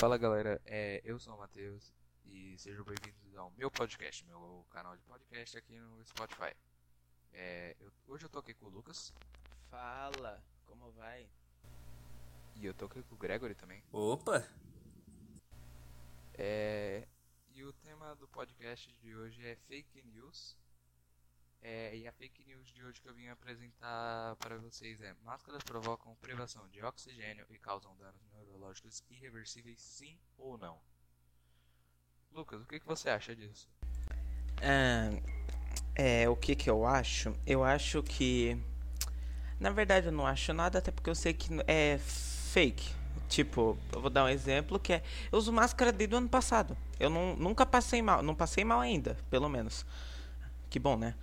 Fala galera, é, eu sou o Matheus e sejam bem-vindos ao meu podcast, meu canal de podcast aqui no Spotify. É, eu- hoje eu tô aqui com o Lucas Fala, como vai? e eu tô aqui com o Gregory também. Opa! É, e o tema do podcast de hoje é fake news. É, e a fake news de hoje que eu vim apresentar para vocês é: máscaras provocam privação de oxigênio e causam danos neurológicos irreversíveis, sim ou não? Lucas, o que, que você acha disso? Ah, é, o que que eu acho? Eu acho que. Na verdade, eu não acho nada, até porque eu sei que é fake. Tipo, eu vou dar um exemplo que é. Eu uso máscara desde o ano passado. Eu não, nunca passei mal. Não passei mal ainda, pelo menos. Que bom, né?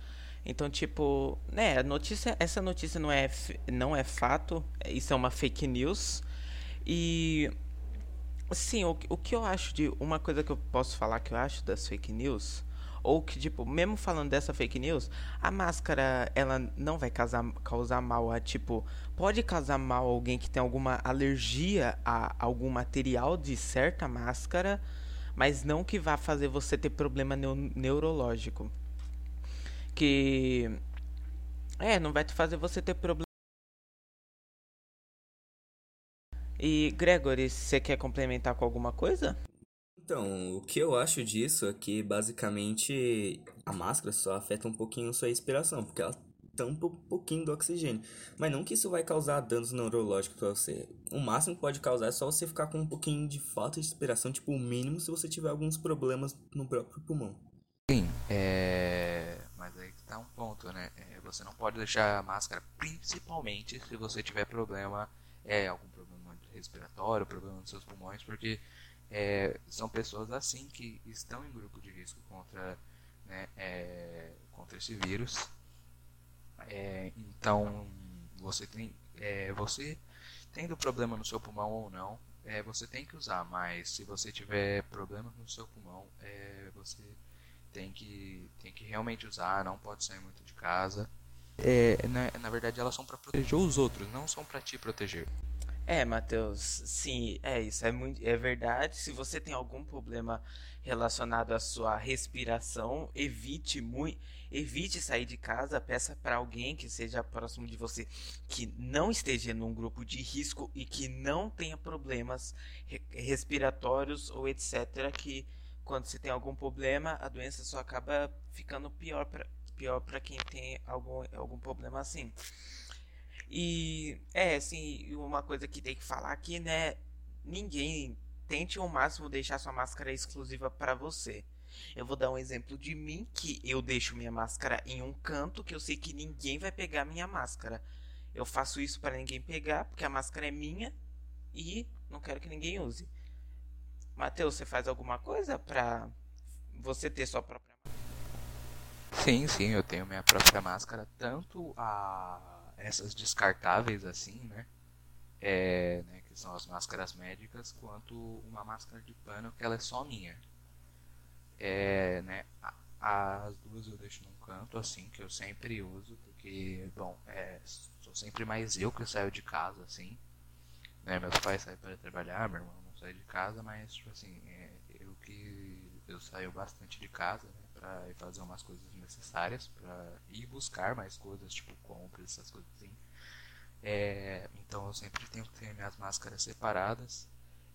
Então, tipo, né, notícia, essa notícia não é, não é fato, isso é uma fake news. E Sim, o, o que eu acho de. Uma coisa que eu posso falar que eu acho das fake news. Ou que, tipo, mesmo falando dessa fake news, a máscara, ela não vai causar, causar mal a, tipo. Pode causar mal alguém que tem alguma alergia a algum material de certa máscara, mas não que vá fazer você ter problema neu- neurológico. Que. É, não vai te fazer você ter problema. E, Gregory, você quer complementar com alguma coisa? Então, o que eu acho disso é que basicamente a máscara só afeta um pouquinho sua respiração, porque ela tampa um pouquinho do oxigênio. Mas não que isso vai causar danos neurológicos pra você. O máximo que pode causar é só você ficar com um pouquinho de falta de respiração, tipo o mínimo se você tiver alguns problemas no próprio pulmão. Sim, é. Tá um ponto, né? É, você não pode deixar a máscara, principalmente se você tiver problema, é, algum problema respiratório, problema nos seus pulmões, porque é, são pessoas assim que estão em grupo de risco contra, né, é, contra esse vírus. É, então, você tem, é, você tendo problema no seu pulmão ou não, é, você tem que usar, mas se você tiver problemas no seu pulmão, você tem que, tem que realmente usar, não pode sair muito de casa. É, na, na verdade, elas são para proteger os outros, não são para te proteger. É, Matheus, sim, é isso, é muito, é verdade. Se você tem algum problema relacionado à sua respiração, evite muito, evite sair de casa, peça para alguém que seja próximo de você, que não esteja num grupo de risco e que não tenha problemas re- respiratórios ou etc, que quando você tem algum problema, a doença só acaba ficando pior para pior para quem tem algum algum problema assim. E é assim, uma coisa que tem que falar aqui, né? Ninguém tente ao máximo deixar sua máscara exclusiva para você. Eu vou dar um exemplo de mim que eu deixo minha máscara em um canto que eu sei que ninguém vai pegar minha máscara. Eu faço isso para ninguém pegar, porque a máscara é minha e não quero que ninguém use. Matheus, você faz alguma coisa pra você ter sua própria Sim, sim, eu tenho minha própria máscara, tanto a essas descartáveis assim, né? É, né, que são as máscaras médicas, quanto uma máscara de pano que ela é só minha. É, né, as duas eu deixo num canto assim que eu sempre uso, porque bom, é, sou sempre mais eu que saio de casa assim. Né, meus pais saem para trabalhar, meu irmão não sai de casa, mas tipo assim, é, eu que eu saio bastante de casa, né, para ir fazer umas coisas necessárias, para ir buscar mais coisas, tipo compras, essas coisas assim. É, então eu sempre tenho que ter minhas máscaras separadas.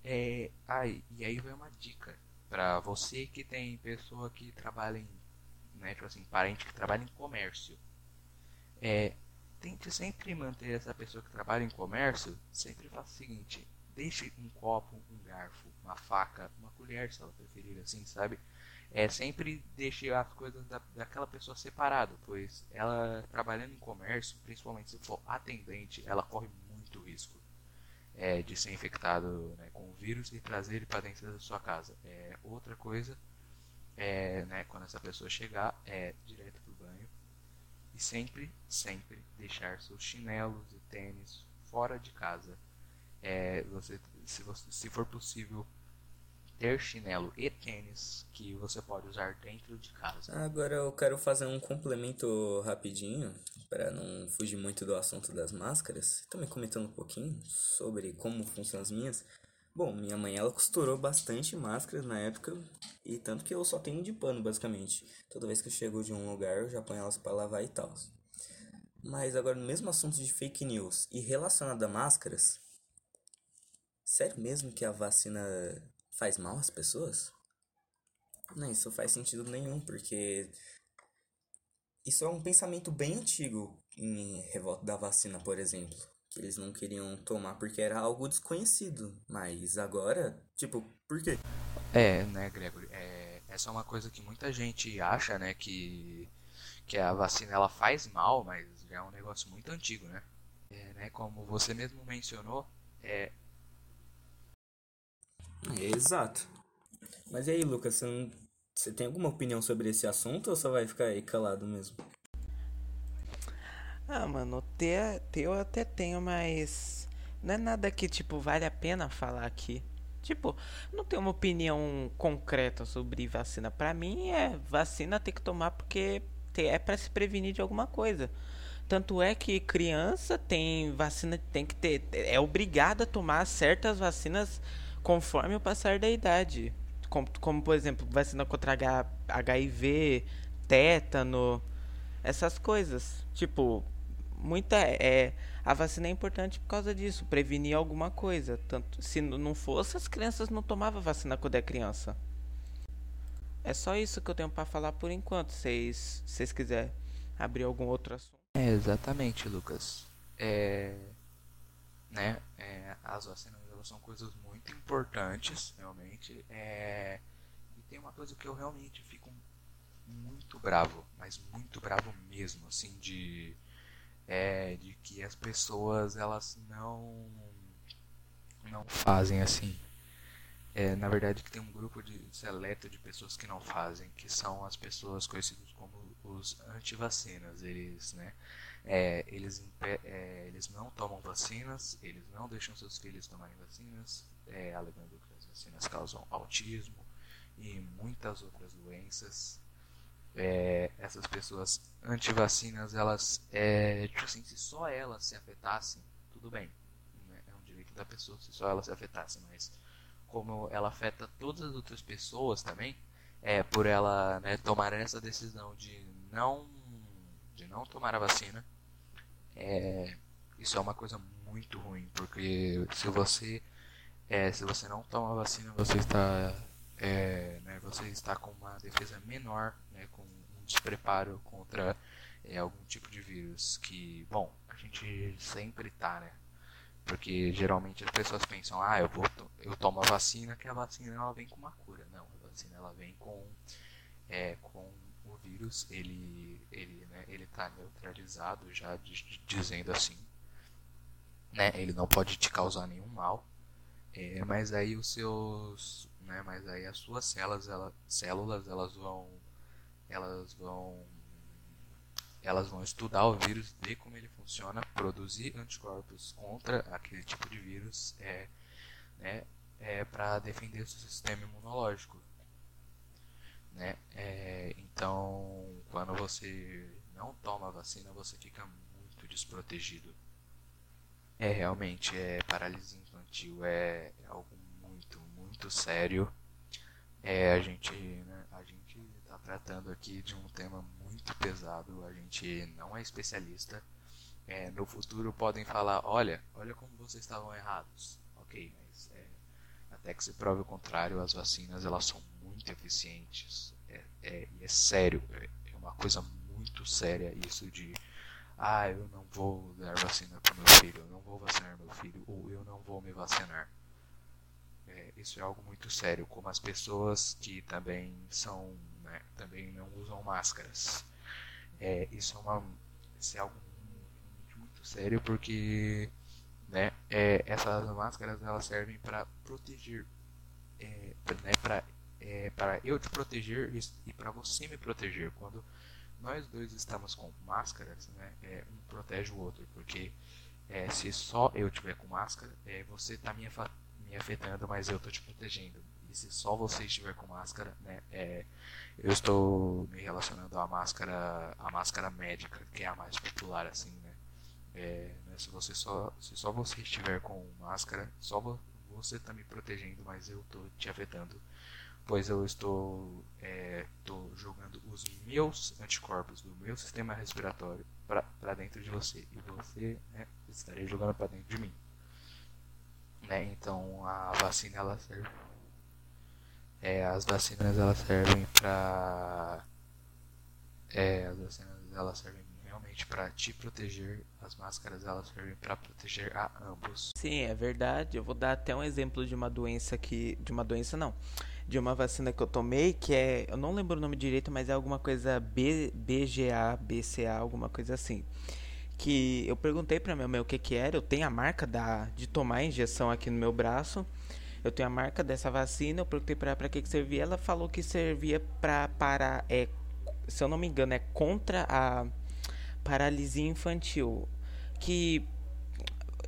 É, ah, e aí vem uma dica para você que tem pessoa que trabalha em, né, tipo assim, parente que trabalha em comércio. É, tente sempre manter essa pessoa que trabalha em comércio, sempre faça o seguinte, deixe um copo, um garfo, uma faca, uma colher, se ela preferir assim, sabe? É, sempre deixe as coisas da, daquela pessoa separado, pois ela trabalhando em comércio, principalmente se for atendente, ela corre muito risco é, de ser infectado né, com o vírus e trazer ele para dentro da sua casa. É, outra coisa é, né, quando essa pessoa chegar, é direto pro banho e sempre, sempre deixar seus chinelos e tênis fora de casa. É, você, se, você, se for possível, ter chinelo e tênis que você pode usar dentro de casa. Agora eu quero fazer um complemento rapidinho, para não fugir muito do assunto das máscaras, também comentando um pouquinho sobre como funcionam as minhas. Bom, minha mãe ela costurou bastante máscaras na época e tanto que eu só tenho de pano basicamente. Toda vez que eu chego de um lugar eu já ponho elas para lavar e tal. Mas agora no mesmo assunto de fake news e relacionado a máscaras, sério mesmo que a vacina faz mal às pessoas? Não, isso faz sentido nenhum, porque isso é um pensamento bem antigo em revolta da vacina, por exemplo que eles não queriam tomar porque era algo desconhecido. Mas agora, tipo, por quê? É, né, Gregory? É, essa é uma coisa que muita gente acha, né, que, que a vacina ela faz mal, mas já é um negócio muito antigo, né? É, né como você mesmo mencionou, é... é exato. Mas e aí, Lucas, você, não, você tem alguma opinião sobre esse assunto ou só vai ficar aí calado mesmo? Ah, mano, ter, ter eu até tenho, mas não é nada que, tipo, vale a pena falar aqui. Tipo, não tenho uma opinião concreta sobre vacina. Pra mim, é vacina tem que tomar porque é para se prevenir de alguma coisa. Tanto é que criança tem vacina, tem que ter, é obrigada a tomar certas vacinas conforme o passar da idade. Como, como por exemplo, vacina contra H, HIV, tétano, essas coisas. Tipo, muita é a vacina é importante por causa disso, prevenir alguma coisa. Tanto se não fosse as crianças não tomavam vacina quando é criança. É só isso que eu tenho para falar por enquanto. Se vocês quiserem abrir algum outro assunto. É, exatamente, Lucas. É, né, é, as vacinas são coisas muito importantes, realmente. É, e tem uma coisa que eu realmente fico muito bravo, mas muito bravo mesmo, assim, de é, de que as pessoas elas não não fazem assim. É, na verdade que tem um grupo de seleto de pessoas que não fazem, que são as pessoas conhecidas como os antivacinas. Eles, né, é, eles, é, eles não tomam vacinas, eles não deixam seus filhos tomarem vacinas, é, alegando que as vacinas causam autismo e muitas outras doenças é, essas pessoas anti-vacinas, elas, é, tipo assim, se só elas se afetassem, tudo bem, né? é um direito da pessoa se só elas se afetassem, mas como ela afeta todas as outras pessoas também, é, por ela né, tomar essa decisão de não, de não tomar a vacina, é, isso é uma coisa muito ruim, porque se você, é, se você não toma a vacina, você está é, né, você está com uma defesa menor, né, com um despreparo contra é, algum tipo de vírus que, bom, a gente sempre tá, né? Porque geralmente as pessoas pensam, ah, eu vou eu tomo a vacina, que a vacina ela vem com uma cura. Não, a vacina ela vem com é, com o vírus, ele ele né, ele tá neutralizado já dizendo assim, né? Ele não pode te causar nenhum mal. É, mas aí os seus né? Mas aí as suas células, ela, células, elas vão, elas vão, elas vão estudar o vírus, ver como ele funciona, produzir anticorpos contra aquele tipo de vírus, é, né? É para defender o seu sistema imunológico, né? É, então, quando você não toma a vacina, você fica muito desprotegido. É realmente é paralisia infantil, é, é algo muito sério. É, a gente né, tratando aqui de um tema muito pesado. A gente não é especialista. É, no futuro podem falar, olha, olha como vocês estavam errados. Ok, mas é, até que se prove o contrário, as vacinas elas são muito eficientes. É, é, é sério, é, é uma coisa muito séria isso de ah, eu não vou dar vacina para meu filho, eu não vou vacinar meu filho, ou eu não vou me vacinar é, isso é algo muito sério, como as pessoas que também são, né, também não usam máscaras. É, isso é uma, isso é algo muito, sério porque, né, é, essas máscaras elas servem para proteger, é, né, para é, para eu te proteger e para você me proteger. Quando nós dois estamos com máscaras, né, é, um protege o outro, porque é, se só eu tiver com máscara, é, você está me me afetando, mas eu estou te protegendo. E se só você estiver com máscara, né, é, eu estou me relacionando à máscara, à máscara médica, que é a mais popular, assim, né. É, né se você só, se só você estiver com máscara, só você está me protegendo, mas eu estou te afetando. Pois eu estou, é, estou jogando os meus anticorpos do meu sistema respiratório para dentro de você. E você né, estaria jogando para dentro de mim. Né? Então a vacina ela serve. É, as vacinas elas servem para. É, as vacinas elas servem realmente para te proteger, as máscaras elas servem para proteger a ambos. Sim, é verdade. Eu vou dar até um exemplo de uma doença que, de uma doença não, de uma vacina que eu tomei que é, eu não lembro o nome direito, mas é alguma coisa B, BGA, BCA, alguma coisa assim. Que eu perguntei para minha mãe o que que era. Eu tenho a marca da de tomar a injeção aqui no meu braço. Eu tenho a marca dessa vacina. Eu perguntei para para que que servia. Ela falou que servia para para é, se eu não me engano é contra a paralisia infantil. Que.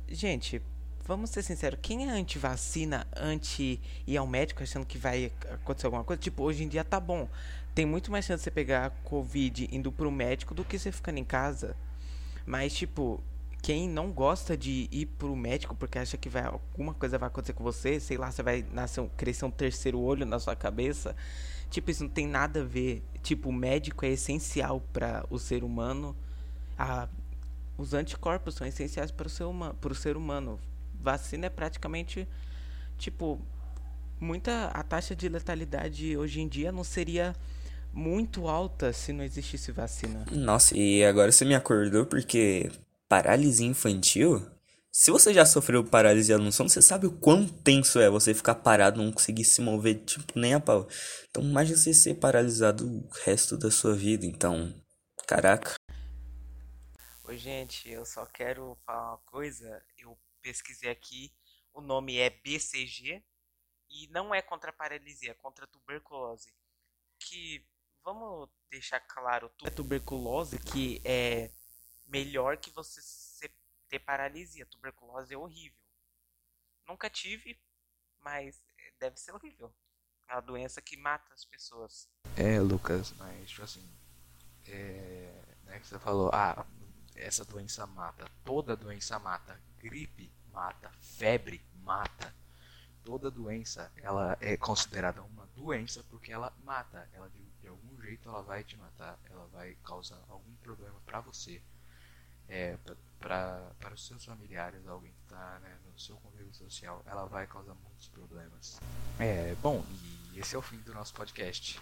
Gente, vamos ser sinceros, quem é anti-vacina, anti ir ao médico achando que vai acontecer alguma coisa? Tipo, hoje em dia tá bom. Tem muito mais chance de você pegar Covid indo pro médico do que você ficando em casa. Mas, tipo, quem não gosta de ir pro médico porque acha que vai, alguma coisa vai acontecer com você, sei lá, você vai nascer, crescer um terceiro olho na sua cabeça. Tipo, isso não tem nada a ver. Tipo, o médico é essencial para o ser humano a, os anticorpos são essenciais para o ser ser humano. Vacina é praticamente tipo muita a taxa de letalidade hoje em dia não seria muito alta se não existisse vacina. Nossa, e agora você me acordou porque paralisia infantil? Se você já sofreu paralisia no sono, você sabe o quão tenso é você ficar parado, não conseguir se mover, tipo, nem a pau. Então, imagine você ser paralisado o resto da sua vida. Então, caraca. Oi, gente, eu só quero falar uma coisa. Eu pesquisei aqui, o nome é BCG e não é contra a paralisia, é contra a tuberculose. Que vamos deixar claro, a tuberculose que é melhor que você ter paralisia. Tuberculose é horrível. Nunca tive, mas deve ser horrível. É uma doença que mata as pessoas. É, Lucas, mas tipo assim, é, né, que você falou, ah, essa doença mata, toda doença mata, gripe mata, febre mata. Toda doença ela é considerada uma doença porque ela mata, ela de, de algum jeito ela vai te matar, ela vai causar algum problema para você, é, para os seus familiares, alguém que está né, no seu convívio social, ela vai causar muitos problemas. É bom e esse é o fim do nosso podcast.